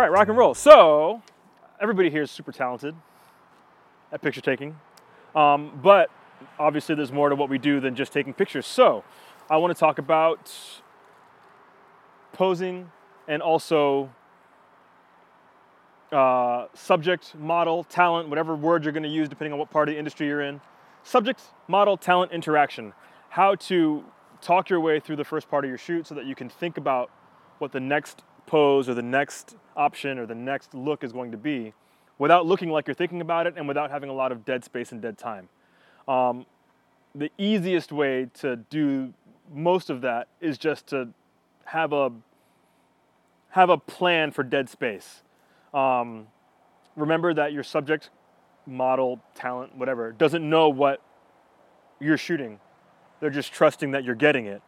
All right, rock and roll. So, everybody here is super talented at picture taking, um, but obviously there's more to what we do than just taking pictures. So, I want to talk about posing and also uh, subject, model, talent, whatever word you're going to use depending on what part of the industry you're in. Subject, model, talent, interaction. How to talk your way through the first part of your shoot so that you can think about what the next pose or the next option or the next look is going to be without looking like you're thinking about it and without having a lot of dead space and dead time. Um, the easiest way to do most of that is just to have a have a plan for dead space. Um, remember that your subject, model, talent, whatever, doesn't know what you're shooting. They're just trusting that you're getting it.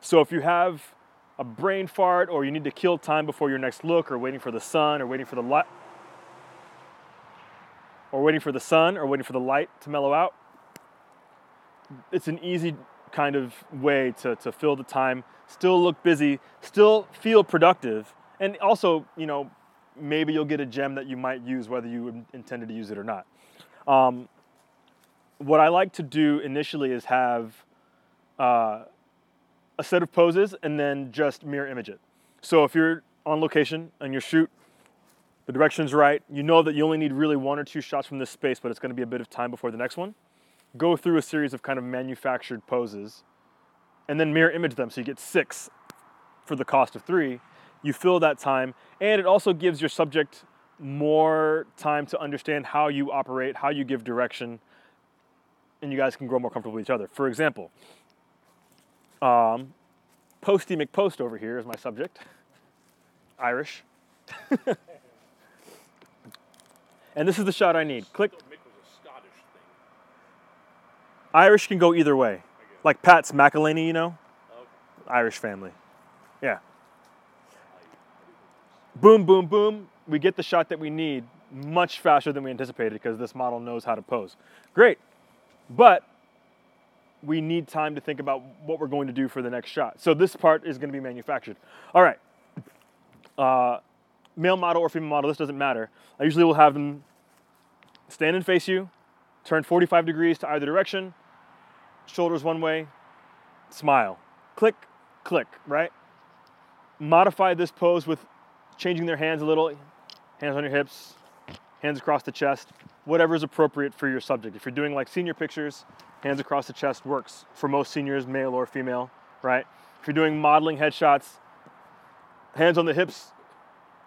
So if you have a brain fart or you need to kill time before your next look or waiting for the sun or waiting for the light or waiting for the sun or waiting for the light to mellow out, it's an easy kind of way to, to fill the time, still look busy, still feel productive, and also, you know, maybe you'll get a gem that you might use whether you intended to use it or not. Um, what I like to do initially is have uh, a set of poses and then just mirror image it. So if you're on location and you shoot, the direction's right, you know that you only need really one or two shots from this space, but it's going to be a bit of time before the next one. Go through a series of kind of manufactured poses and then mirror image them so you get six for the cost of three. You fill that time, and it also gives your subject more time to understand how you operate, how you give direction, and you guys can grow more comfortable with each other. For example, um, Posty McPost over here is my subject. Irish. and this is the shot I need. Click. Irish can go either way. Like Pat's McElhaney, you know? Irish family. Yeah. Boom, boom, boom. We get the shot that we need much faster than we anticipated because this model knows how to pose. Great. But we need time to think about what we're going to do for the next shot. So this part is going to be manufactured. All right. Uh, male model or female model, this doesn't matter. I usually will have them stand and face you, turn 45 degrees to either direction, shoulders one way, smile. Click, click, right? Modify this pose with changing their hands a little, hands on your hips, hands across the chest, whatever is appropriate for your subject. If you're doing like senior pictures, hands across the chest works for most seniors, male or female, right? If you're doing modeling headshots, hands on the hips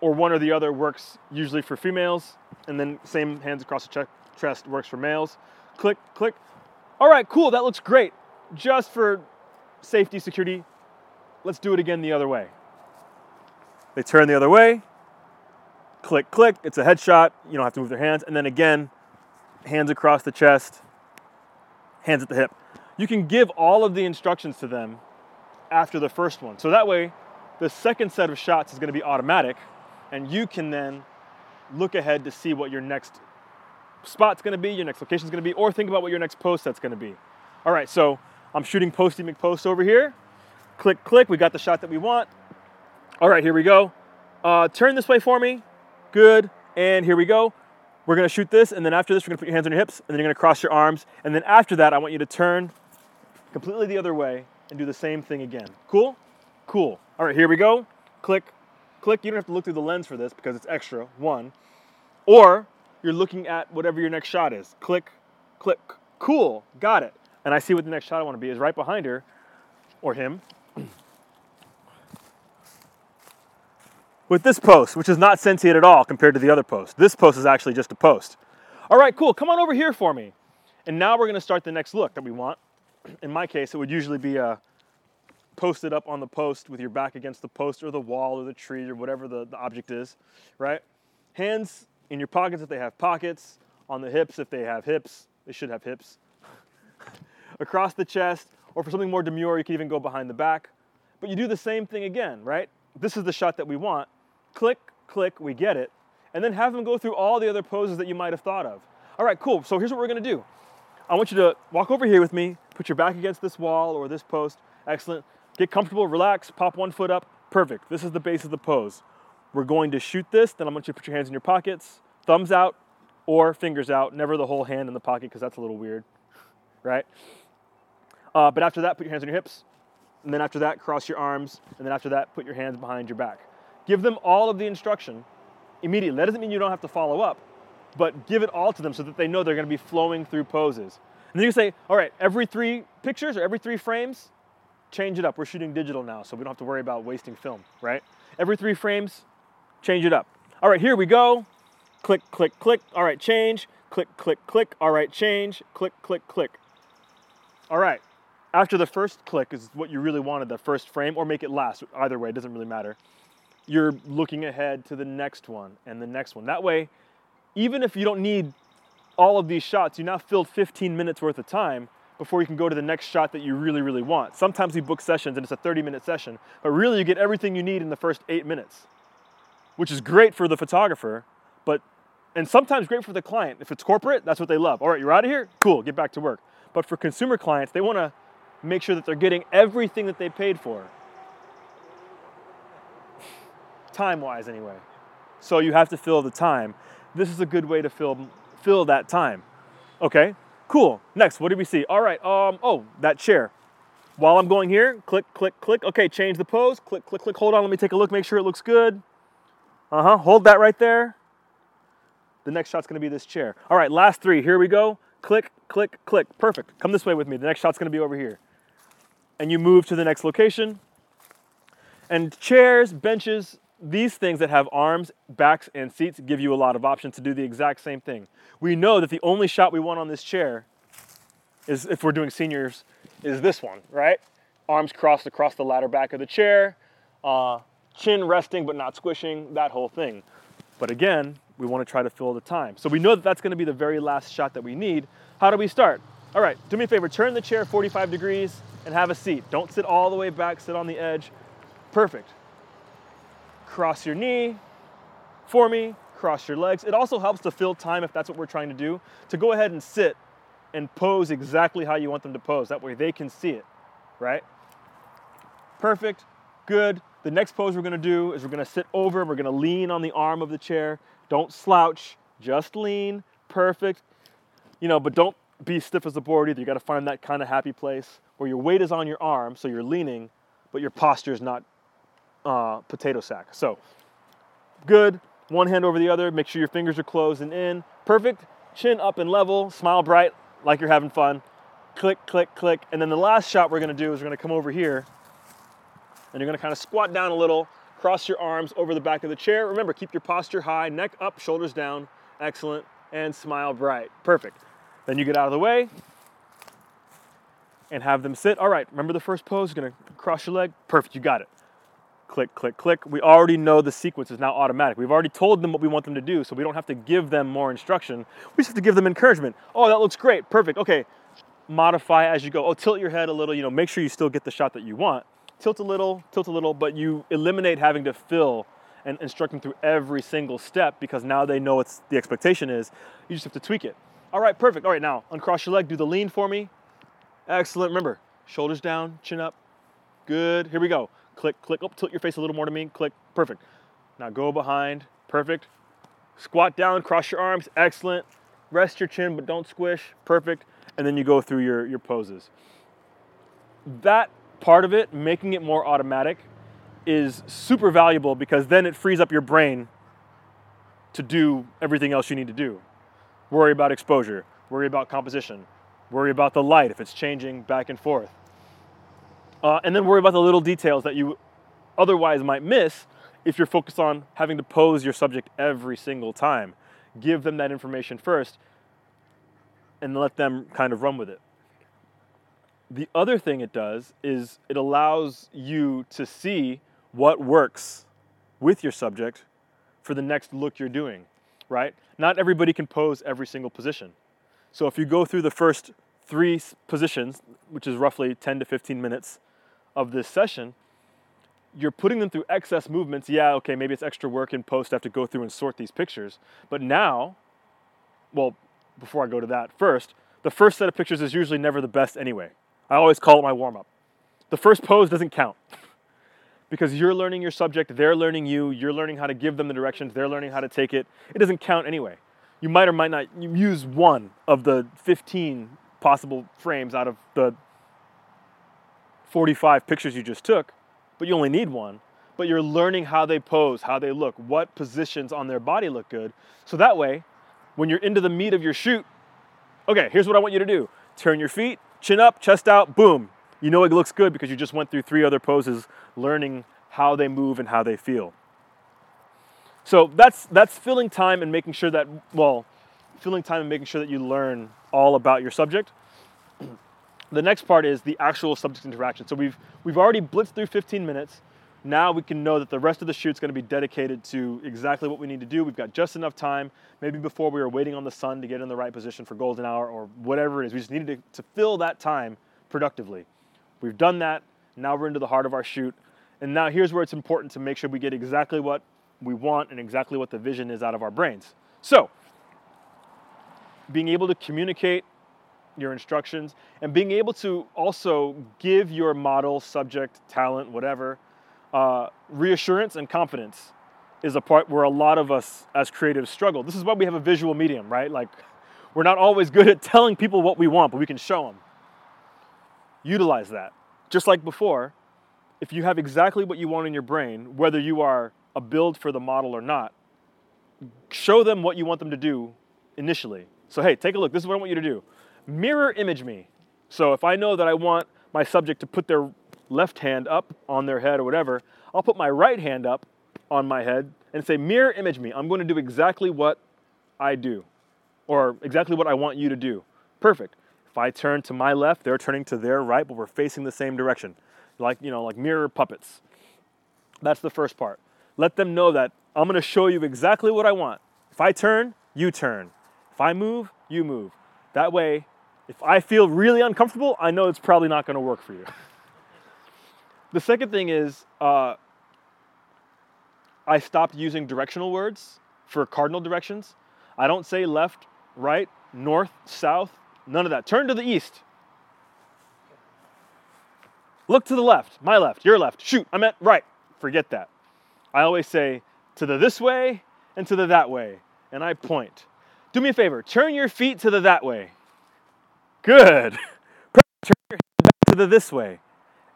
or one or the other works usually for females, and then same hands across the chest works for males. Click, click. All right, cool, that looks great. Just for safety, security, let's do it again the other way. They turn the other way, click, click, it's a headshot, you don't have to move their hands, and then again, hands across the chest, hands at the hip. You can give all of the instructions to them after the first one. So that way, the second set of shots is going to be automatic, and you can then look ahead to see what your next spot's going to be, your next location's going to be, or think about what your next post that's going to be. All right, so I'm shooting Posty McPost over here. Click, click, we got the shot that we want. All right, here we go. Uh, turn this way for me. Good, and here we go. We're gonna shoot this, and then after this, we're gonna put your hands on your hips, and then you're gonna cross your arms, and then after that, I want you to turn completely the other way and do the same thing again. Cool? Cool. All right, here we go. Click, click. You don't have to look through the lens for this because it's extra, one. Or you're looking at whatever your next shot is. Click, click. Cool, got it. And I see what the next shot I wanna be is right behind her, or him, with this post, which is not sentient at all compared to the other post. This post is actually just a post. All right, cool, come on over here for me. And now we're gonna start the next look that we want. In my case, it would usually be a uh, posted up on the post with your back against the post or the wall or the tree or whatever the, the object is, right? Hands in your pockets if they have pockets, on the hips if they have hips, they should have hips. Across the chest, or for something more demure, you can even go behind the back. But you do the same thing again, right? This is the shot that we want click, click, we get it, and then have them go through all the other poses that you might have thought of. All right, cool. So here's what we're gonna do. I want you to walk over here with me, put your back against this wall or this post. Excellent. Get comfortable, relax, pop one foot up. Perfect. This is the base of the pose. we're going to shoot this, then I want you to put your hands in your pockets, thumbs out or fingers out, never the whole hand in the pocket because that's a little weird, right? Uh, but after that, put your hands on your hips, and then after that, cross your arms, and then after that, put your hands behind your back. Give them all of the instruction immediately. That doesn't mean you don't have to follow up, but give it all to them so that they know they're going to be flowing through poses. And then you say, all right, every three pictures or every three frames, change it up. We're shooting digital now, so we don't have to worry about wasting film, right? Every three frames, change it up. All right, here we go. Click, click, click. All right, change. Click, click, click. All right, change. Click, click, click. All right. After the first click is what you really wanted, the first frame, or make it last. Either way, it doesn't really matter. You're looking ahead to the next one and the next one. That way, even if you don't need all of these shots, you now filled 15 minutes worth of time before you can go to the next shot that you really, really want. Sometimes we book sessions and it's a 30 minute session, but really you get everything you need in the first eight minutes, which is great for the photographer, but and sometimes great for the client. If it's corporate, that's what they love. All right, you're out of here? Cool, get back to work. But for consumer clients, they want to make sure that they're getting everything that they paid for. Time wise, anyway. So you have to fill the time. This is a good way to fill, fill that time. Okay, Cool. Next, what do we see? All right. Um. Oh, that chair. While I'm going here, click, click, click. Okay, change the pose. Click, click, click. Hold on. Let me take a look. Make sure it looks good. Uh huh. Hold that right there. The next shot's to be this chair. All right. Last three. Here we go. Click, click, click. Perfect. Come this way with me. The next shot's to be over here. And you move to the next location. And chairs, benches, these things that have arms, backs, and seats give you a lot of options to do the exact same thing. We know that the only shot we want on this chair is, if we're doing seniors, is this one, right? Arms crossed across the ladder back of the chair, uh, chin resting but not squishing, that whole thing. But again, we want to try to fill the time. So we know that that's going to be the very last shot that we need. How do we start? All right, do me a favor, turn the chair 45 degrees and have a seat. Don't sit all the way back, sit on the edge. Perfect cross your knee for me, cross your legs. It also helps to fill time if that's what we're trying to do, to go ahead and sit and pose exactly how you want them to pose. That way they can see it, right? Perfect, good. The next pose we're gonna do is we're gonna sit over, we're gonna lean on the arm of the chair. Don't slouch, just lean, perfect. You know, but don't be stiff as a board either. You gotta find that kind of happy place where your weight is on your arm, so you're leaning, but your posture is not uh, potato sack. So good, one hand over the other, make sure your fingers are closed and in. Perfect, chin up and level, smile bright like you're having fun. Click, click, click. And then the last shot we're gonna do is we're gonna come over here and you're gonna kind of squat down a little, cross your arms over the back of the chair. Remember, keep your posture high, neck up, shoulders down. Excellent. And smile bright. Perfect. Then you get out of the way and have them sit. All right, remember the first pose? You're gonna cross your leg. Perfect, you got it click, click, click. We already know the sequence is now automatic. We've already told them what we want them to do, so we don't have to give them more instruction. We just have to give them encouragement. Oh, that looks great, perfect. Okay, modify as you go. Oh, tilt your head a little, you know, make sure you still get the shot that you want. Tilt a little, tilt a little, but you eliminate having to fill and instruct them through every single step because now they know what the expectation is. You just have to tweak it. All right, perfect. All right, now uncross your leg, do the lean for me. Excellent. Remember, shoulders down, chin up. Good. Here we go click, click. Oh, tilt your face a little more to me. Click. Perfect. Now go behind. Perfect. Squat down, cross your arms. Excellent. Rest your chin, but don't squish. Perfect. And then you go through your, your poses. That part of it, making it more automatic, is super valuable because then it frees up your brain to do everything else you need to do. Worry about exposure, worry about composition, worry about the light if it's changing back and forth uh, and then worry about the little details that you otherwise might miss if you're focused on having to pose your subject every single time. Give them that information first and let them kind of run with it. The other thing it does is it allows you to see what works with your subject for the next look you're doing, right? Not everybody can pose every single position. So if you go through the first three positions, which is roughly 10 to 15 minutes, of this session, you're putting them through excess movements. Yeah, okay, maybe it's extra work in post. I have to go through and sort these pictures. But now, well, before I go to that, first, the first set of pictures is usually never the best anyway. I always call it my warm up. The first pose doesn't count because you're learning your subject, they're learning you, you're learning how to give them the directions, they're learning how to take it. It doesn't count anyway. You might or might not use one of the 15 possible frames out of the 45 pictures you just took, but you only need one. But you're learning how they pose, how they look, what positions on their body look good. So that way, when you're into the meat of your shoot, okay, here's what I want you to do turn your feet, chin up, chest out, boom. You know it looks good because you just went through three other poses learning how they move and how they feel. So that's that's filling time and making sure that well, filling time and making sure that you learn all about your subject. the next part is the actual subject interaction. So we've we've already blitzed through 15 minutes. Now we can know that the rest of the shoot's going to be dedicated to exactly what we need to do. We've got just enough time. Maybe before we were waiting on the sun to get in the right position for golden hour or whatever it is. We just needed to, to fill that time productively. We've done that. Now we're into the heart of our shoot. And now here's where it's important to make sure we get exactly what we want and exactly what the vision is out of our brains. So, being able to communicate your instructions and being able to also give your model, subject, talent, whatever, uh, reassurance and confidence is a part where a lot of us as creatives struggle. This is why we have a visual medium, right? Like, we're not always good at telling people what we want, but we can show them. Utilize that. Just like before, if you have exactly what you want in your brain, whether you are a build for the model or not, show them what you want them to do initially. So, hey, take a look. This is what I want you to do. Mirror image me. So, if I know that I want my subject to put their left hand up on their head or whatever, I'll put my right hand up on my head and say, mirror image me. I'm going to do exactly what I do or exactly what I want you to do. Perfect. If I turn to my left, they're turning to their right, but we're facing the same direction. Like, you know, like mirror puppets. That's the first part. Let them know that I'm going to show you exactly what I want. If I turn, you turn. If I move, you move. That way, if I feel really uncomfortable, I know it's probably not going to work for you. The second thing is uh, I stopped using directional words for cardinal directions. I don't say left, right, north, south, none of that. Turn to the east. Look to the left, my left, your left. Shoot, I meant right. Forget that. I always say to the this way and to the that way, and I point. Do me a favor, turn your feet to the that way. Good. Turn your head back to the this way.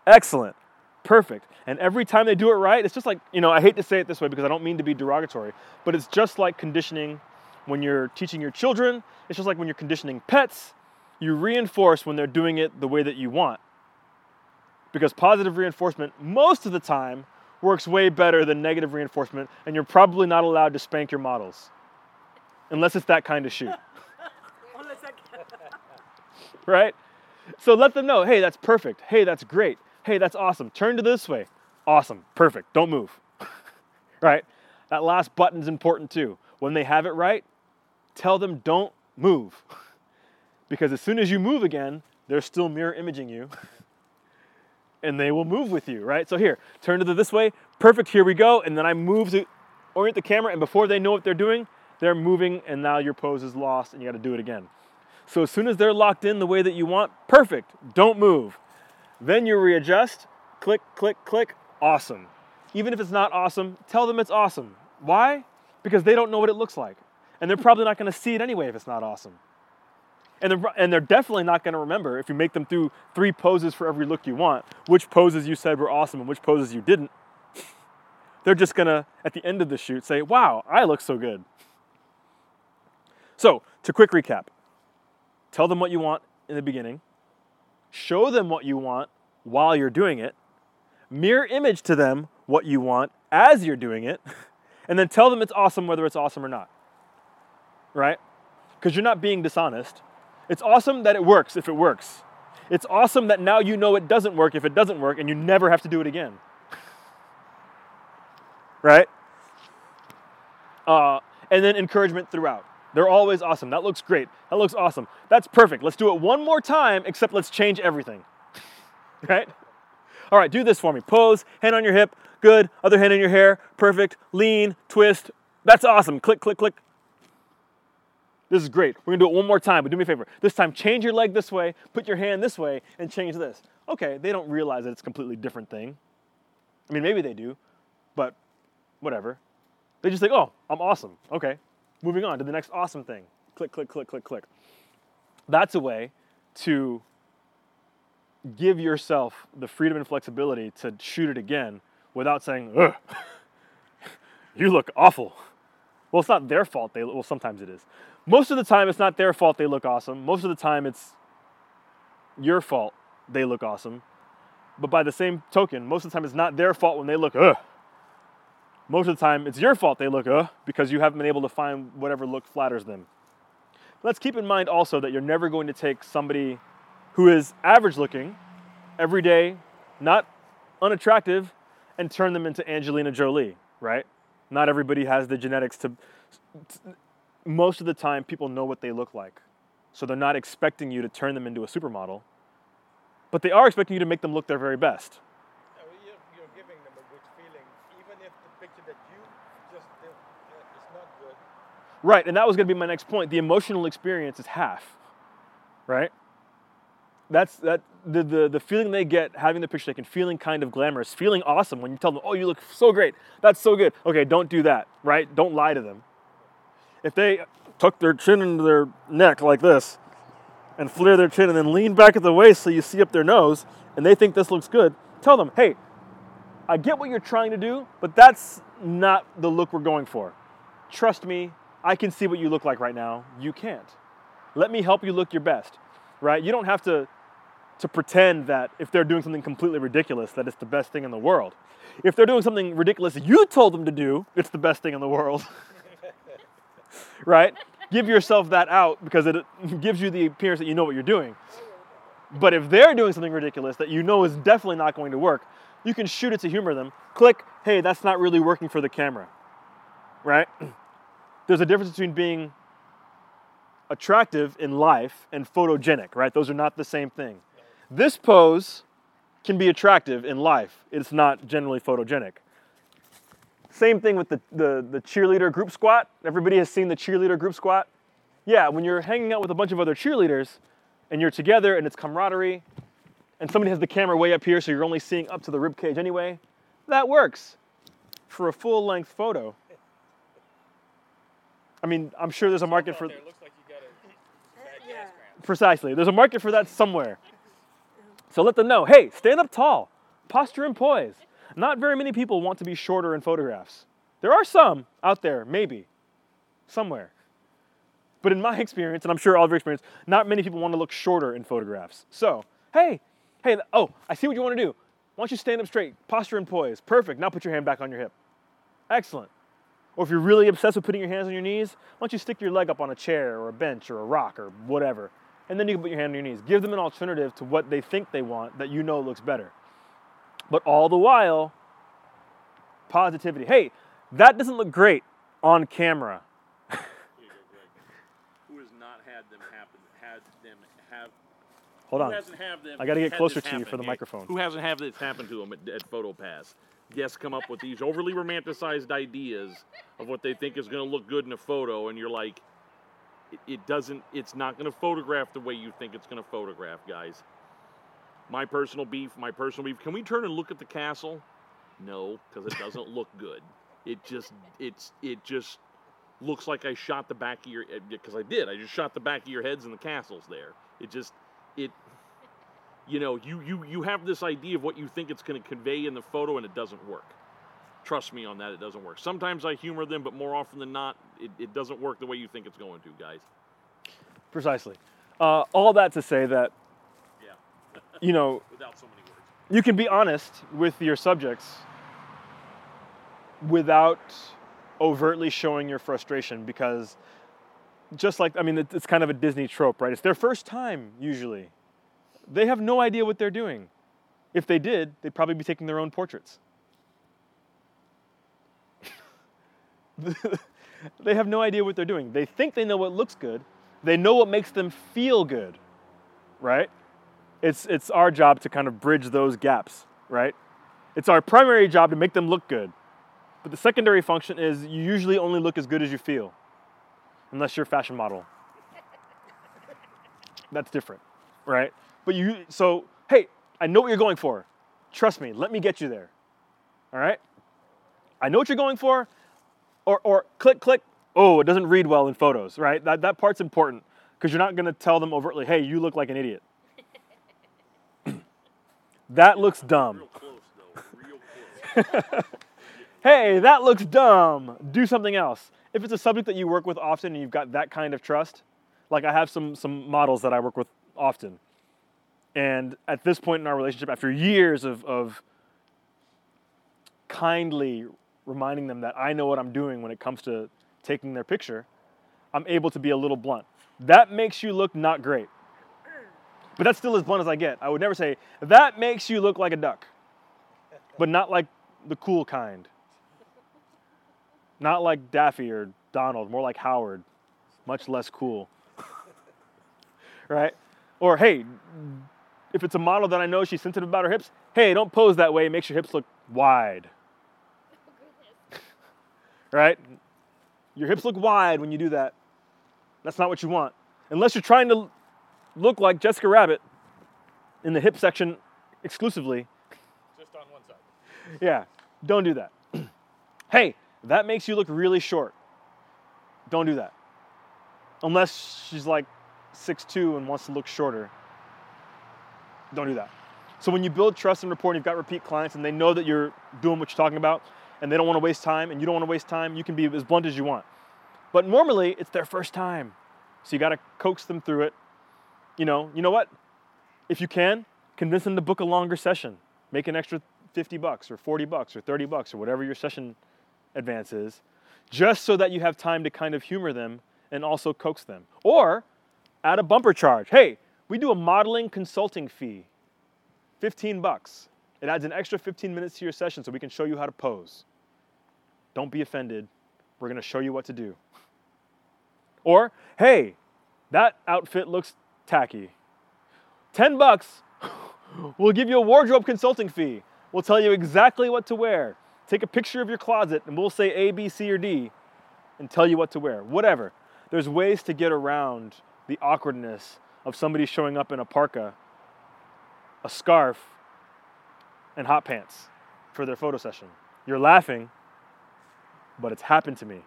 Excellent perfect. And every time they do it right, it's just like, you know, I hate to say it this way because I don't mean to be derogatory, but it's just like conditioning when you're teaching your children. It's just like when you're conditioning pets. You reinforce when they're doing it the way that you want. Because positive reinforcement, most of the time, works way better than negative reinforcement, and you're probably not allowed to spank your models. Unless it's that kind of shoot. right? So let them know hey, that's perfect. Hey, that's great. Hey, that's awesome. Turn to this way. Awesome. Perfect. Don't move. right? That last button's important too. When they have it right, tell them don't move. because as soon as you move again, they're still mirror imaging you. and they will move with you, right? So here, turn to the this way. Perfect. Here we go. And then I move to orient the camera and before they know what they're doing, they're moving and now your pose is lost and you got to do it again. So as soon as they're locked in the way that you want, perfect. Don't move. Then you readjust, click, click, click, awesome. Even if it's not awesome, tell them it's awesome. Why? Because they don't know what it looks like. And they're probably not going to see it anyway if it's not awesome. And they're, and they're definitely not going to remember if you make them do three poses for every look you want, which poses you said were awesome and which poses you didn't. They're just going to, at the end of the shoot, say, wow, I look so good. So, to quick recap tell them what you want in the beginning, show them what you want while you're doing it, mirror image to them what you want as you're doing it, and then tell them it's awesome whether it's awesome or not. Right? Because you're not being dishonest. It's awesome that it works if it works. It's awesome that now you know it doesn't work if it doesn't work and you never have to do it again. right? Uh, and then encouragement throughout. They're always awesome. That looks great. That looks awesome. That's perfect. Let's do it one more time, except let's change everything. right? All right, do this for me. Pose, hand on your hip. Good. Other hand in your hair. Perfect. Lean, twist. That's awesome. Click, click, click. This is great. We're gonna do it one more time, but do me a favor. This time, change your leg this way, put your hand this way, and change this. Okay, they don't realize that it's a completely different thing. I mean, maybe they do, but whatever. They just think, oh, I'm awesome. Okay, moving on to the next awesome thing. Click, click, click, click, click. That's a way to give yourself the freedom and flexibility to shoot it again without saying, ugh, you look awful. Well, it's not their fault. They well, sometimes it is. Most of the time, it's not their fault. They look awesome. Most of the time, it's your fault. They look awesome. But by the same token, most of the time, it's not their fault when they look ugh. Most of the time, it's your fault they look ugh because you haven't been able to find whatever look flatters them. Let's keep in mind also that you're never going to take somebody who is average looking, everyday, not unattractive, and turn them into Angelina Jolie, right? Not everybody has the genetics to. Most of the time, people know what they look like. So they're not expecting you to turn them into a supermodel, but they are expecting you to make them look their very best. Yeah, well, you're, you're giving them a good feeling, even if the picture that you just did uh, is not good. Right, and that was going to be my next point. The emotional experience is half, right? That's that the, the the feeling they get having the picture taken, feeling kind of glamorous, feeling awesome when you tell them, "Oh, you look so great. That's so good." Okay, don't do that, right? Don't lie to them. If they tuck their chin into their neck like this and flare their chin and then lean back at the waist so you see up their nose and they think this looks good, tell them, "Hey, I get what you're trying to do, but that's not the look we're going for. Trust me, I can see what you look like right now. You can't. Let me help you look your best, right? You don't have to to pretend that if they're doing something completely ridiculous that it's the best thing in the world. If they're doing something ridiculous you told them to do, it's the best thing in the world. right? Give yourself that out because it gives you the appearance that you know what you're doing. But if they're doing something ridiculous that you know is definitely not going to work, you can shoot it to humor them. Click, hey, that's not really working for the camera. Right? There's a difference between being attractive in life and photogenic, right? Those are not the same thing. This pose can be attractive in life. It's not generally photogenic. Same thing with the, the, the cheerleader group squat. Everybody has seen the cheerleader group squat. Yeah, when you're hanging out with a bunch of other cheerleaders and you're together and it's camaraderie and somebody has the camera way up here so you're only seeing up to the rib cage anyway, that works for a full length photo. I mean, I'm sure there's a market for There, it looks like you got a uh, yeah. precisely. There's a market for that somewhere. So let them know, hey, stand up tall, posture and poise. Not very many people want to be shorter in photographs. There are some out there, maybe, somewhere. But in my experience, and I'm sure all of your experience, not many people want to look shorter in photographs. So, hey, hey, oh, I see what you want to do. Why don't you stand up straight, posture and poise? Perfect. Now put your hand back on your hip. Excellent. Or if you're really obsessed with putting your hands on your knees, why don't you stick your leg up on a chair or a bench or a rock or whatever, and then you can put your hand on your knees. Give them an alternative to what they think they want that you know looks better. But all the while, positivity. Hey, that doesn't look great on camera. Here you go, Greg. Who has not had them happen? Had them have? Hold Who on. hasn't have them? I gotta get closer to you happen? for the Hey, microphone. Who hasn't had this happen to them at, at PhotoPass? Guests come up with these overly romanticized ideas of what they think is going to look good in a photo, and you're like, it, it doesn't. It's not going to photograph the way you think it's going to photograph, guys. My personal beef. My personal beef. Can we turn and look at the castle? No, because it doesn't look good. It just. It's. It just looks like I shot the back of your because I did. I just shot the back of your heads and the castles there. It just it you know, you you you have this idea of what you think it's going to convey in the photo and it doesn't work. Trust me on that, it doesn't work. Sometimes I humor them, but more often than not, it, it doesn't work the way you think it's going to, guys. Precisely. Uh, all that to say that, Yeah, you know, without so many words. you can be honest with your subjects without overtly showing your frustration because just like i mean it's kind of a disney trope right it's their first time usually they have no idea what they're doing if they did they'd probably be taking their own portraits they have no idea what they're doing they think they know what looks good they know what makes them feel good right it's it's our job to kind of bridge those gaps, right? It's our primary job to make them look good. But the secondary function is you usually only look as good as you feel. Unless you're a fashion model. That's different, right? But you so hey, I know what you're going for. Trust me, let me get you there. All right? I know what you're going for. Or, or click, click. Oh, it doesn't read well in photos, right? That, that part's important because you're not going to tell them overtly, hey, you look like an idiot. that looks dumb. Real close. Real close. Hey, that looks dumb. Do something else. If it's a subject that you work with often and you've got that kind of trust, like I have some some models that I work with often. And at this point in our relationship, after years of, of kindly reminding them that I know what I'm doing when it comes to taking their picture, I'm able to be a little blunt. That makes you look not great. But that's still as blunt as I get. I would never say, that makes you look like a duck, but not like the cool kind. Not like Daffy or Donald, more like Howard, much less cool. right? Or, hey, if it's a model that I know she's sensitive about her hips, hey, don't pose that way. It makes your hips look wide. right? Your hips look wide when you do that. That's not what you want. Unless you're trying to look like Jessica Rabbit in the hip section exclusively. Just on one side. Yeah, don't do that. hey, that makes you look really short. Don't do that. Unless she's like 6'2 and wants to look shorter. Don't do that. So when you build trust and rapport and you've got repeat clients and they know that you're doing what you're talking about and they don't want to waste time and you don't want to waste time, you can be as blunt as you want. But normally it's their first time. So you got to coax them through it. You know, you know what? If you can, convince them to book a longer session. Make an extra 50 bucks or 40 bucks or 30 bucks or whatever your session advance is, just so that you have time to kind of humor them and also coax them. Or add a bumper charge. Hey, we do a modeling consulting fee. 15 bucks. It adds an extra 15 minutes to your session so we can show you how to pose. Don't be offended. We're going to show you what to do. Or, hey, that outfit looks tacky. 10 bucks, we'll give you a wardrobe consulting fee. We'll tell you exactly what to wear. Take a picture of your closet and we'll say A, B, C, or D and tell you what to wear. Whatever. There's ways to get around the awkwardness of somebody showing up in a parka, a scarf, and hot pants for their photo session. You're laughing, but it's happened to me.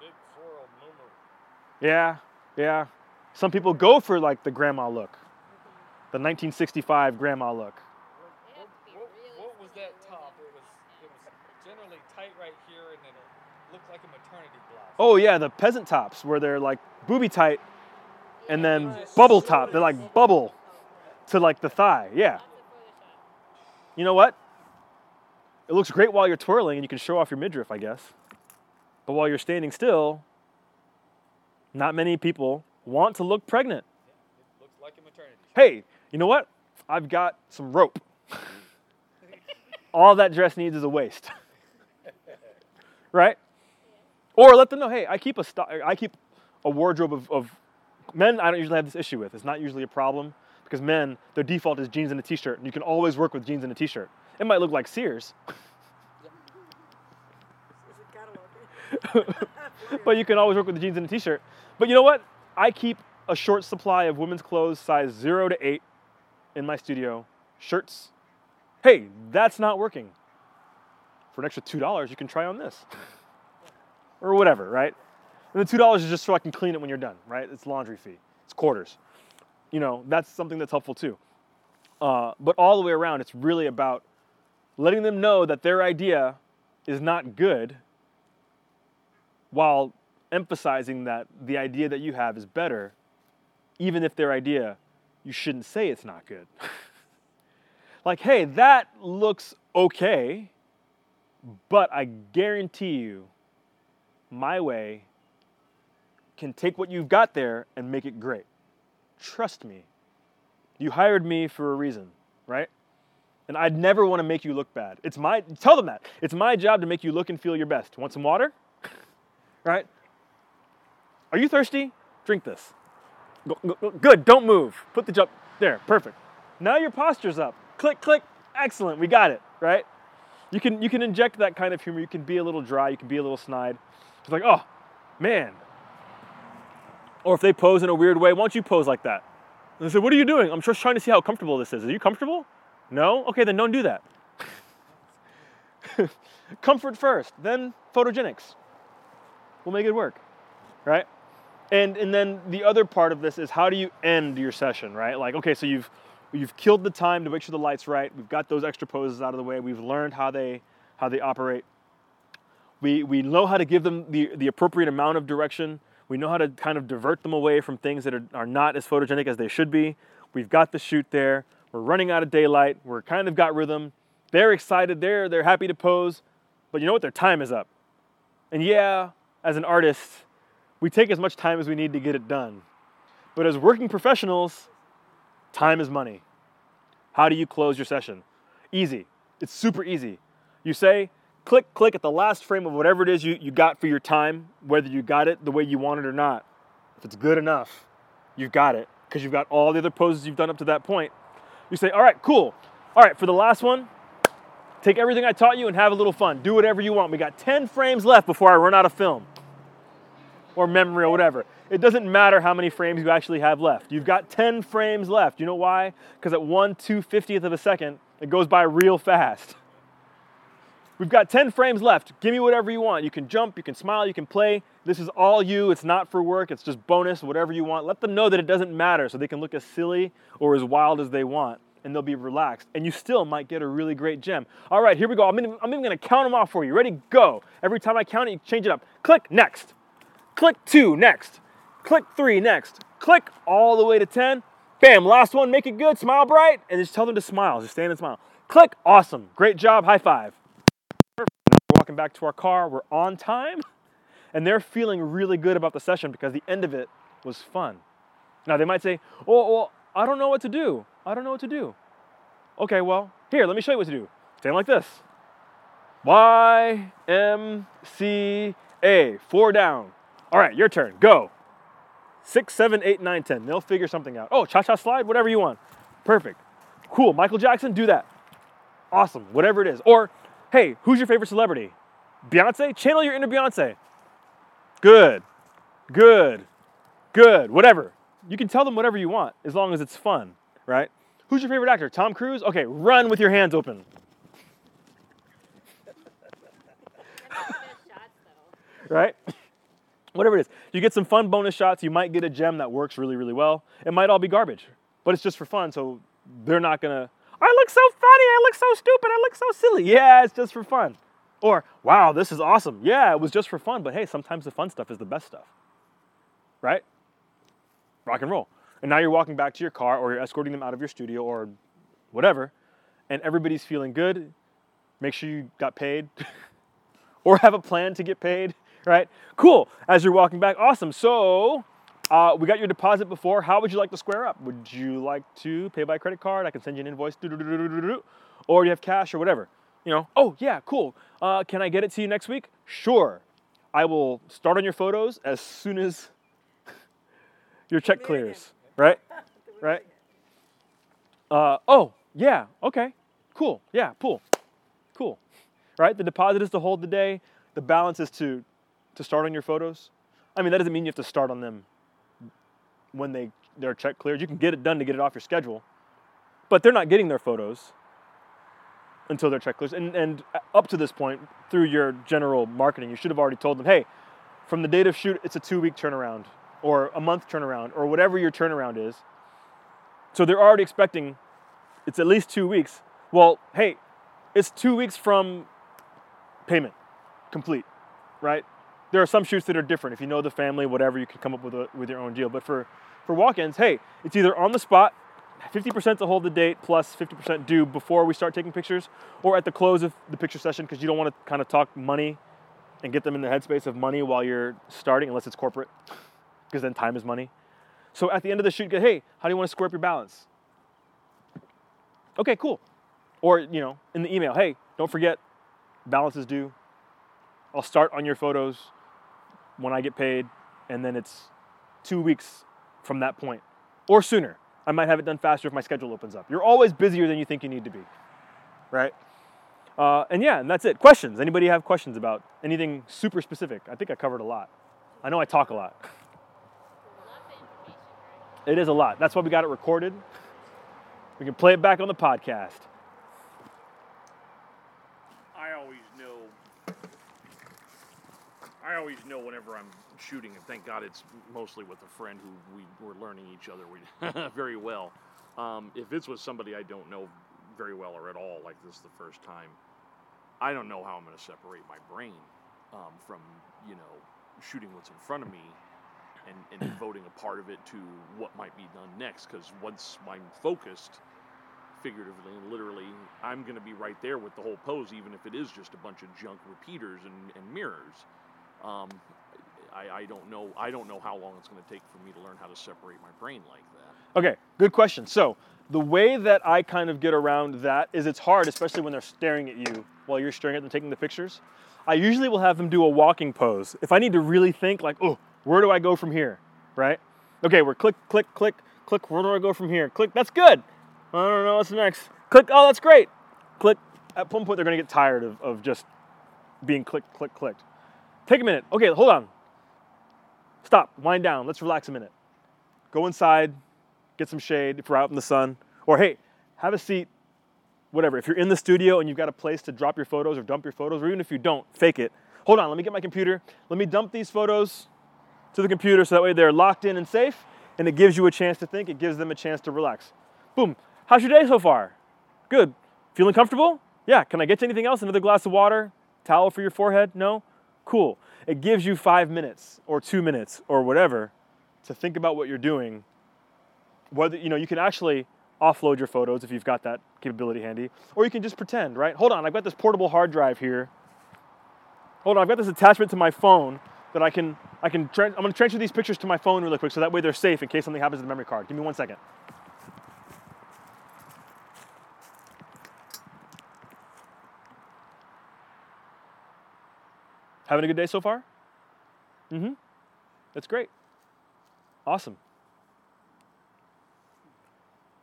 Big floral moo Yeah, yeah. Some people go for like the grandma look, the 1965 grandma look. They have to be What, what was that top? It was it was generally tight right here, and then it looked like a maternity blouse. Oh yeah, the peasant tops where they're like booby tight and then bubble top. They're like bubble to like the thigh. Yeah. You know what? It looks great while you're twirling and you can show off your midriff, I guess. But while you're standing still, not many people want to look pregnant. Like. Hey, you know what? I've got some rope. All that dress needs is a waist. right? Or let them know, hey, I keep a sto- I keep a wardrobe of, of men I don't usually have this issue with. It's not usually a problem because men, their default is jeans and a t-shirt, and you can always work with jeans and a t-shirt. It might look like Sears, but you can always work with the jeans and a t-shirt. But you know what? I keep a short supply of women's clothes size 0 to 8 in my studio, shirts. Hey, that's not working. For an extra $2, you can try on this. or whatever, right? And the $2 is just so I can clean it when you're done, right? It's laundry fee. It's quarters. You know, that's something that's helpful too. Uh, but all the way around, it's really about letting them know that their idea is not good while emphasizing that the idea that you have is better, even if their idea, you shouldn't say it's not good. like, hey, that looks okay, but I guarantee you, my way can take what you've got there and make it great. Trust me. You hired me for a reason, right? And I'd never want to make you look bad. It's my tell them that. It's my job to make you look and feel your best. Want some water? right? Are you thirsty? Drink this. Go- go- go- Good, don't move. Put the jump there. Perfect. Now your posture's up. Click, click. Excellent. We got it, right? You can you can inject that kind of humor. You can be a little dry, you can be a little snide. It's like, "Oh, man, or if they pose in a weird way, why don't you pose like that? And they say, What are you doing? I'm just trying to see how comfortable this is. Are you comfortable? No? Okay, then don't do that. Comfort first, then photogenics. We'll make it work, right? And and then the other part of this is how do you end your session, right? Like, okay, so you've you've killed the time to make sure the light's right. We've got those extra poses out of the way. We've learned how they how they operate. We we know how to give them the, the appropriate amount of direction. We know how to kind of divert them away from things that are, are not as photogenic as they should be. We've got the shoot there. We're running out of daylight. We're kind of got rhythm. They're excited. They're they're happy to pose. But you know what? Their time is up. And yeah, as an artist, we take as much time as we need to get it done. But as working professionals, time is money. How do you close your session? Easy. It's super easy. You say, click, click at the last frame of whatever it is you, you got for your time, whether you got it the way you want it or not. If it's good enough, you've got it because you've got all the other poses you've done up to that point. You say, all right, cool. All right, for the last one, take everything I taught you and have a little fun. Do whatever you want. We got 10 frames left before I run out of film or memory or whatever. It doesn't matter how many frames you actually have left. You've got 10 frames left. You know why? Because at 1 250th of a second, it goes by real fast. We've got 10 frames left. Give me whatever you want. You can jump, you can smile, you can play. This is all you. It's not for work, it's just bonus, whatever you want. Let them know that it doesn't matter so they can look as silly or as wild as they want and they'll be relaxed. And you still might get a really great gem. All right, here we go. I'm even, I'm even gonna count them off for you. Ready? Go. Every time I count it, you change it up. Click, next. Click two, next. Click three, next. Click all the way to 10. Bam, last one, make it good, smile bright, and just tell them to smile. Just stand and smile. Click, awesome. Great job, high five. Walking back to our car, we're on time, and they're feeling really good about the session because the end of it was fun. Now they might say, oh, well, I don't know what to do. I don't know what to do. Okay, well, here, let me show you what to do. Stand like this. Y, M, C, A. Four down. All right, your turn. Go. Six, seven, eight, nine, ten. They'll figure something out. Oh, cha cha slide, whatever you want. Perfect. Cool. Michael Jackson, do that. Awesome. Whatever it is. Or, hey, who's your favorite celebrity? Beyonce? Channel your inner Beyonce. Good. Good. Good. Whatever. You can tell them whatever you want as long as it's fun, right? Who's your favorite actor? Tom Cruise? Okay, run with your hands open. Right? Whatever it is. You get some fun bonus shots. You might get a gem that works really, really well. It might all be garbage, but it's just for fun. So they're not gonna, I look so funny. I look so stupid. I look so silly. Yeah, it's just for fun. Or, wow, this is awesome. Yeah, it was just for fun. But hey, sometimes the fun stuff is the best stuff. Right? Rock and roll. And now you're walking back to your car or you're escorting them out of your studio or whatever, and everybody's feeling good. Make sure you got paid. or have a plan to get paid, right? Cool. As you're walking back, awesome. So uh, we got your deposit before. How would you like to square up? Would you like to pay by credit card? I can send you an invoice, or you have cash or whatever. You know, oh yeah, cool. Uh, can I get it to you next week? Sure. I will start on your photos as soon as your check clears, right? Right? Uh, oh, yeah, okay, cool, yeah, cool, cool, right? The deposit is to hold the day. The balance is to to start on your photos. I mean, that doesn't mean you have to start on them when they their check cleared. You can get it done to get it off your schedule, but they're not getting their photos until their check clears. And and up to this point, through your general marketing, you should have already told them, hey, from the date of shoot, it's a two week turnaround or a month turnaround or whatever your turnaround is. So they're already expecting it's at least two weeks. Well, hey, it's two weeks from payment complete, right? There are some shoots that are different. If you know the family, whatever, you can come up with, a, with your own deal. But for, for walk-ins, hey, it's either on the spot, 50% to hold the date plus 50% due before we start taking pictures, or at the close of the picture session because you don't want to kind of talk money and get them in the headspace of money while you're starting, unless it's corporate, because then time is money. So at the end of the shoot, go, hey, how do you want to square up your balance? Okay, cool. Or, you know, in the email, hey, don't forget, balance is due. I'll start on your photos when I get paid, and then it's two weeks from that point, or sooner. I might have it done faster if my schedule opens up. You're always busier than you think you need to be, right? Uh, and yeah, and that's it. Questions? Anybody have questions about anything super specific? I think I covered a lot. I know I talk a lot. It is a lot. That's why we got it recorded. We can play it back on the podcast. I always I always know whenever I'm shooting, and thank God it's mostly with a friend who we were learning each other very well. Um, if it's with somebody I don't know very well or at all, like this is the first time, I don't know how I'm going to separate my brain um, from you know shooting what's in front of me and, and devoting a part of it to what might be done next. Because once I'm focused, figuratively and literally, I'm going to be right there with the whole pose, even if it is just a bunch of junk repeaters and, and mirrors. Um, I, I don't know. I don't know how long it's going to take for me to learn how to separate my brain like that. Okay, good question. So the way that I kind of get around that is it's hard, especially when they're staring at you while you're staring at them taking the pictures. I usually will have them do a walking pose. If I need to really think, like, oh, where do I go from here? Right? Okay, we're click, click, click, click. Where do I go from here? Click. That's good. I don't know what's next. Click. Oh, that's great. Click. At one point, they're going to get tired of, of just being click, click, clicked. Take a minute. Okay, hold on. Stop. Wind down. Let's relax a minute. Go inside. Get some shade if we're out in the sun. Or hey, have a seat. Whatever. If you're in the studio and you've got a place to drop your photos or dump your photos, or even if you don't, fake it. Hold on. Let me get my computer. Let me dump these photos to the computer so that way they're locked in and safe, and it gives you a chance to think, it gives them a chance to relax. Boom. How's your day so far? Good. Feeling comfortable? Yeah. Can I get you anything else? Another glass of water? Towel for your forehead? No? Cool. It gives you five minutes or two minutes or whatever to think about what you're doing. Whether, you know, you can actually offload your photos if you've got that capability handy, or you can just pretend, right? Hold on, I've got this portable hard drive here. Hold on, I've got this attachment to my phone that I can, I can, I'm gonna transfer these pictures to my phone really quick so that way they're safe in case something happens to the memory card. Give me one second. Having a good day so far? Mm-hmm. That's great. Awesome.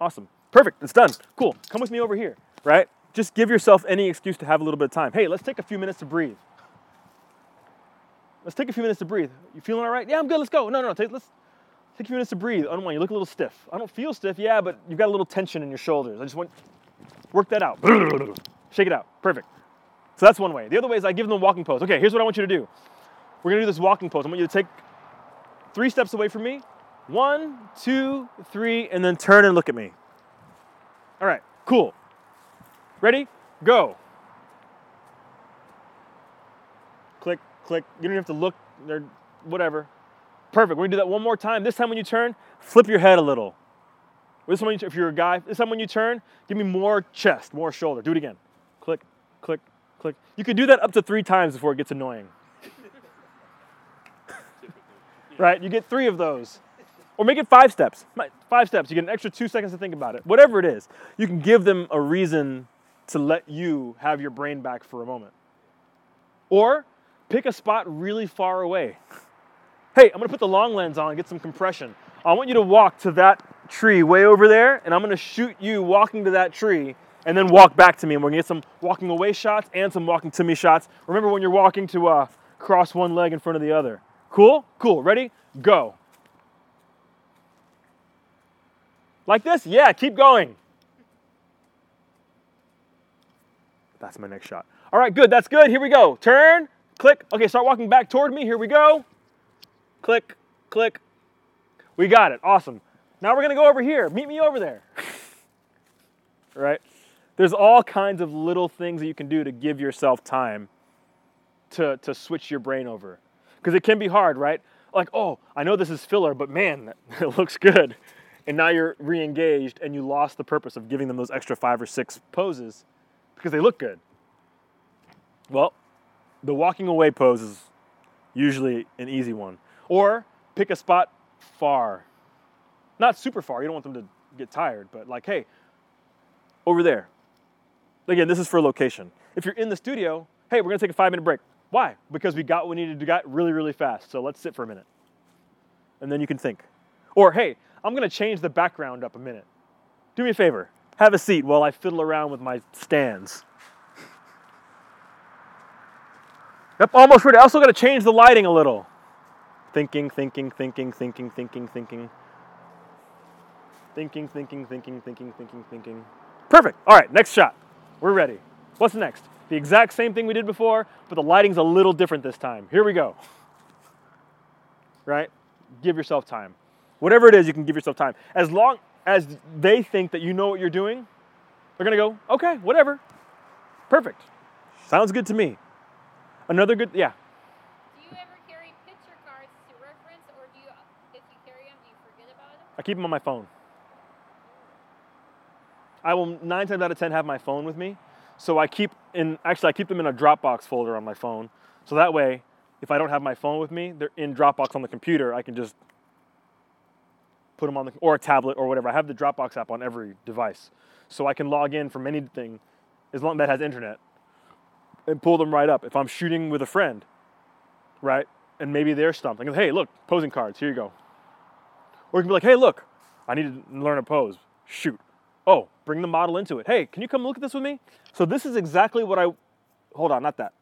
Awesome. Perfect. It's done. Cool. Come with me over here, right? Just give yourself any excuse to have a little bit of time. Hey, let's take a few minutes to breathe. Let's take a few minutes to breathe. You feeling all right? Yeah, I'm good. Let's go. No, no, no. Take, let's take a few minutes to breathe. I don't want you look a little stiff. I don't feel stiff, yeah, but you've got a little tension in your shoulders. I just want work that out. Shake it out. Perfect. So that's one way. The other way is I give them a walking pose. Okay, here's what I want you to do. We're gonna do this walking pose. I want you to take three steps away from me. One, two, three, and then turn and look at me. All right, cool. Ready? Go. Click, click. You don't have to look, or whatever. Perfect. We're gonna do that one more time. This time when you turn, flip your head a little. This time when you, if you're a guy, this time when you turn, give me more chest, more shoulder. Do it again. Click, click, click. You can do that up to three times before it gets annoying. right? You get three of those. Or make it five steps. Five steps. You get an extra two seconds to think about it. Whatever it is, you can give them a reason to let you have your brain back for a moment. Or pick a spot really far away. Hey, I'm gonna put the long lens on and get some compression. I want you to walk to that tree way over there, and I'm gonna shoot you walking to that tree and then walk back to me. And we're gonna get some walking away shots and some walking to me shots. Remember when you're walking to uh, cross one leg in front of the other. Cool? Cool. Ready? Go. Like this? Yeah, keep going. That's my next shot. All right, good. That's good. Here we go. Turn, click. Okay, start walking back toward me. Here we go. Click, click. We got it. Awesome. Now we're going to go over here. Meet me over there. right? There's all kinds of little things that you can do to give yourself time to, to switch your brain over. Because it can be hard, right? Like, oh, I know this is filler, but man, it looks good. And now you're re engaged and you lost the purpose of giving them those extra five or six poses because they look good. Well, the walking away pose is usually an easy one. Or pick a spot far. Not super far, you don't want them to get tired, but like, hey, over there. Again, this is for location. If you're in the studio, hey, we're gonna take a five minute break. Why? Because we got what we needed to get really, really fast. So let's sit for a minute. And then you can think. Or, hey, I'm gonna change the background up a minute. Do me a favor, have a seat while I fiddle around with my stands. Yep, almost ready. I also gotta change the lighting a little. Thinking, thinking, thinking, thinking, thinking, thinking. Thinking, thinking, thinking, thinking, thinking, thinking. Perfect. All right, next shot. We're ready. What's next? The exact same thing we did before, but the lighting's a little different this time. Here we go. Right? Give yourself time. Whatever it is, you can give yourself time. As long as they think that you know what you're doing, they're gonna go, okay, whatever. Perfect. Sounds good to me. Another good, yeah. Do you ever carry picture cards to reference, or do you, if you carry them, do you forget about them? I keep them on my phone. I will nine times out of ten have my phone with me. So I keep in actually I keep them in a Dropbox folder on my phone. So that way, if I don't have my phone with me, they're in Dropbox on the computer. I can just put them on the or a tablet or whatever. I have the Dropbox app on every device. So I can log in from anything as long as that has internet and pull them right up. If I'm shooting with a friend, right? And maybe they're stumped. I go, hey, look, posing cards, here you go. Or you can be like, hey, look, I need to learn a pose. Shoot. Oh, bring the model into it. Hey, can you come look at this with me? So this is exactly what I, hold on, not that.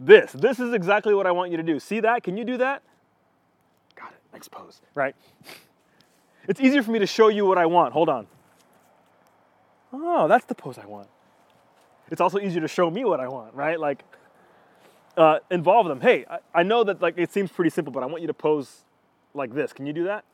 This, this is exactly what I want you to do. See that? Can you do that? Got it, next pose, right? It's easier for me to show you what I want. Hold on. Oh, that's the pose I want. It's also easier to show me what I want, right? Like, uh, involve them. Hey, I, I know that like it seems pretty simple, but I want you to pose like this. Can you do that?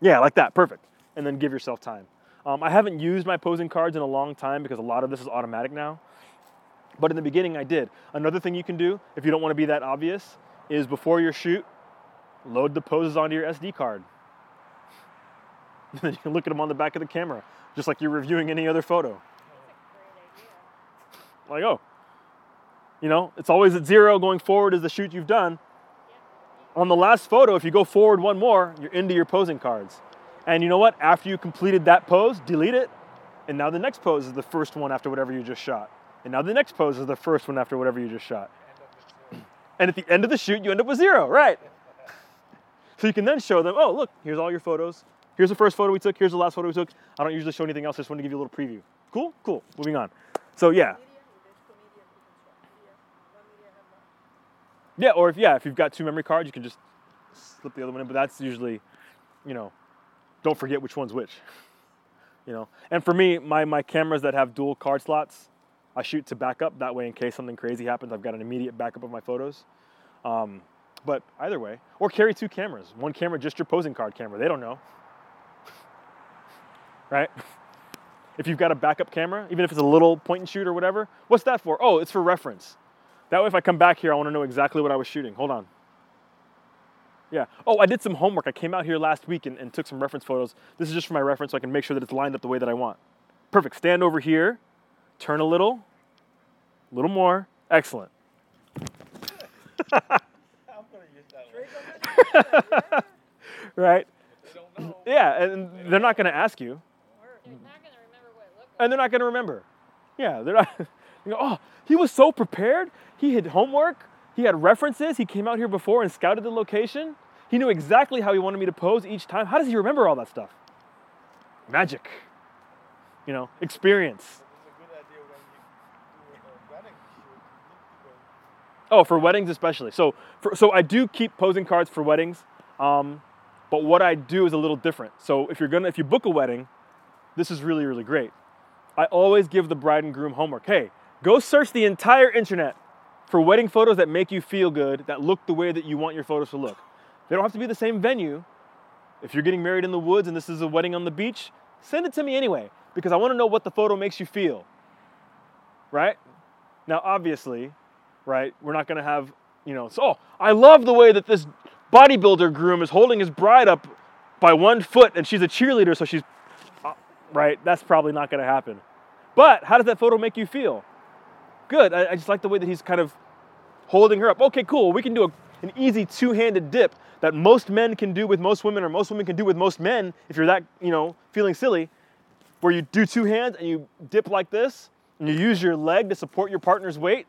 Yeah, like that. Perfect. And then give yourself time. Um, I haven't used my posing cards in a long time because a lot of this is automatic now. But in the beginning, I did. Another thing you can do, if you don't want to be that obvious, is before your shoot, load the poses onto your SD card. Then you can look at them on the back of the camera, just like you're reviewing any other photo. Like, oh, you know, it's always at zero going forward as the shoot you've done. On the last photo, if you go forward one more, you're into your posing cards. And you know what? After you completed that pose, delete it. And now the next pose is the first one after whatever you just shot. And now the next pose is the first one after whatever you just shot. And at the end of the shoot, you end up with zero, right? So you can then show them, oh, look, here's all your photos. Here's the first photo we took. Here's the last photo we took. I don't usually show anything else. I just want to give you a little preview. Cool? Cool. Moving on. So yeah, Yeah, or if yeah, if you've got two memory cards, you can just slip the other one in. But that's usually, you know, don't forget which one's which. You know, and for me, my my cameras that have dual card slots, I shoot to backup. That way, in case something crazy happens, I've got an immediate backup of my photos. Um, but either way, or carry two cameras. One camera, just your posing card camera. They don't know, right? If you've got a backup camera, even if it's a little point and shoot or whatever, what's that for? Oh, it's for reference. That way, if I come back here, I want to know exactly what I was shooting. Hold on. Yeah. Oh, I did some homework. I came out here last week and, and took some reference photos. This is just for my reference so I can make sure that it's lined up the way that I want. Perfect. Stand over here, turn a little, a little more. Excellent. I'm gonna use that right? They don't know. Yeah, and they're not going to ask you, They're not gonna remember what it looked like. and they're not going to remember. Yeah, they're not. You go, oh, he was so prepared. He had homework. He had references. He came out here before and scouted the location. He knew exactly how he wanted me to pose each time. How does he remember all that stuff? Magic. You know, experience. Oh, for weddings especially. So, for, so I do keep posing cards for weddings, um, but what I do is a little different. So if you're gonna, if you book a wedding, this is really, really great. I always give the bride and groom homework. Hey, go search the entire internet for wedding photos that make you feel good, that look the way that you want your photos to look. They don't have to be the same venue. If you're getting married in the woods and this is a wedding on the beach, send it to me anyway, because I want to know what the photo makes you feel. Right? Now, obviously, right? We're not going to have, you know, so, oh, I love the way that this bodybuilder groom is holding his bride up by one foot and she's a cheerleader, so she's, uh, right? That's probably not going to happen. But how does that photo make you feel? Good. I, I just like the way that he's kind of holding her up. Okay, cool. We can do a, an easy two handed dip that most men can do with most women, or most women can do with most men if you're that, you know, feeling silly, where you do two hands and you dip like this, and you use your leg to support your partner's weight,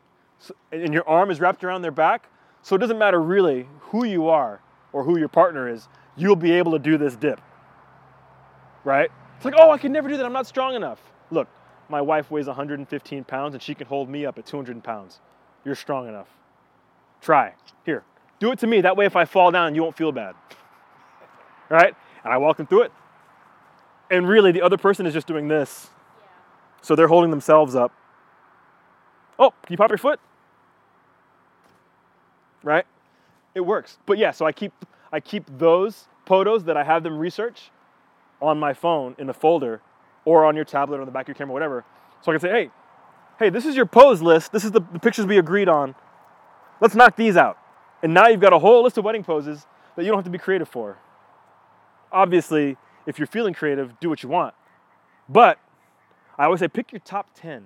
and your arm is wrapped around their back. So it doesn't matter really who you are or who your partner is, you'll be able to do this dip. Right? It's like, oh, I can never do that. I'm not strong enough. Look, my wife weighs 115 pounds and she can hold me up at 200 pounds. You're strong enough. Try. Here, do it to me. That way, if I fall down, you won't feel bad. Right? And I walk them through it. And really, the other person is just doing this. So they're holding themselves up. Oh, can you pop your foot? Right? It works. But yeah, so I keep I keep those photos that I have them research on my phone in a folder or on your tablet or on the back of your camera, whatever. So I can say, hey, hey, this is your pose list. This is the, the pictures we agreed on. Let's knock these out. And now you've got a whole list of wedding poses that you don't have to be creative for. Obviously, if you're feeling creative, do what you want. But I always say pick your top 10.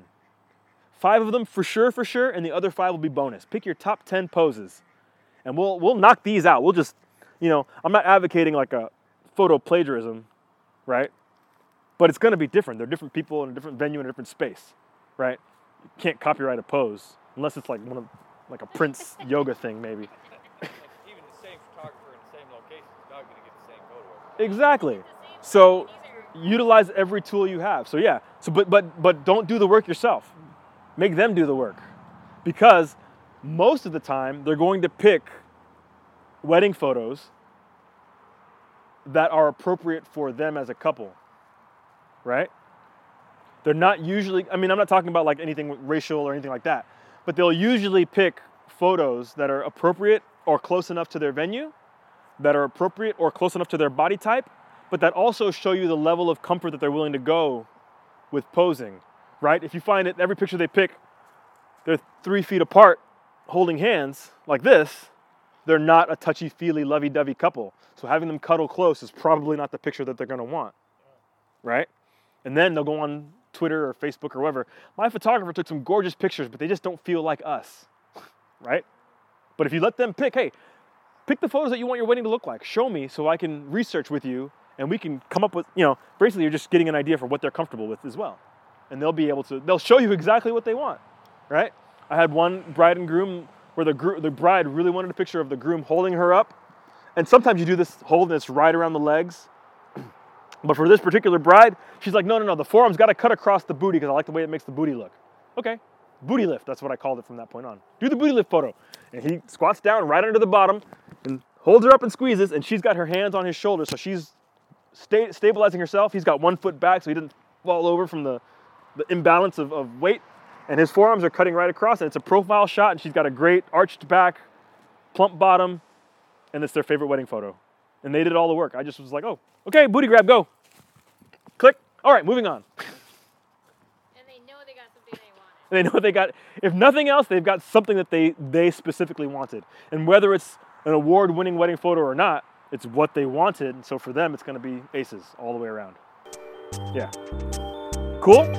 Five of them for sure, for sure, and the other five will be bonus. Pick your top 10 poses. And we'll we'll knock these out. We'll just, you know, I'm not advocating like a photo plagiarism, right? But it's gonna be different. They're different people in a different venue in a different space, right? You can't copyright a pose unless it's like one of like a Prince yoga thing, maybe. Like even the same photographer in the same location is not going to get the same photo. Exactly. So utilize every tool you have. So yeah. So but but but don't do the work yourself. Make them do the work. Because most of the time they're going to pick wedding photos that are appropriate for them as a couple. Right? They're not usually I mean I'm not talking about like anything racial or anything like that. But they'll usually pick photos that are appropriate or close enough to their venue, that are appropriate or close enough to their body type, but that also show you the level of comfort that they're willing to go with posing, right? If you find that every picture they pick, they're three feet apart holding hands like this, they're not a touchy feely, lovey dovey couple. So having them cuddle close is probably not the picture that they're gonna want, right? And then they'll go on Twitter or Facebook or whatever. My photographer took some gorgeous pictures, but they just don't feel like us, right? But if you let them pick, hey, pick the photos that you want your wedding to look like. Show me so I can research with you and we can come up with, you know, basically you're just getting an idea for what they're comfortable with as well. And they'll be able to, they'll show you exactly what they want, right? I had one bride and groom where the, the bride really wanted a picture of the groom holding her up. And sometimes you do this holding this right around the legs. But for this particular bride, she's like, no, no, no, the forearm's got to cut across the booty because I like the way it makes the booty look. Okay, booty lift, that's what I called it from that point on. Do the booty lift photo. And he squats down right under the bottom and holds her up and squeezes, and she's got her hands on his shoulders, so she's sta- stabilizing herself. He's got one foot back so he didn't fall over from the, the imbalance of, of weight. And his forearms are cutting right across, and it's a profile shot, and she's got a great arched back, plump bottom, and it's their favorite wedding photo. And they did all the work. I just was like, oh, okay, booty grab, go. Click. All right, moving on. and they know they got something they wanted. And they know they got, if nothing else, they've got something that they, they specifically wanted. And whether it's an award winning wedding photo or not, it's what they wanted. And So for them, it's going to be aces all the way around. Yeah. Cool?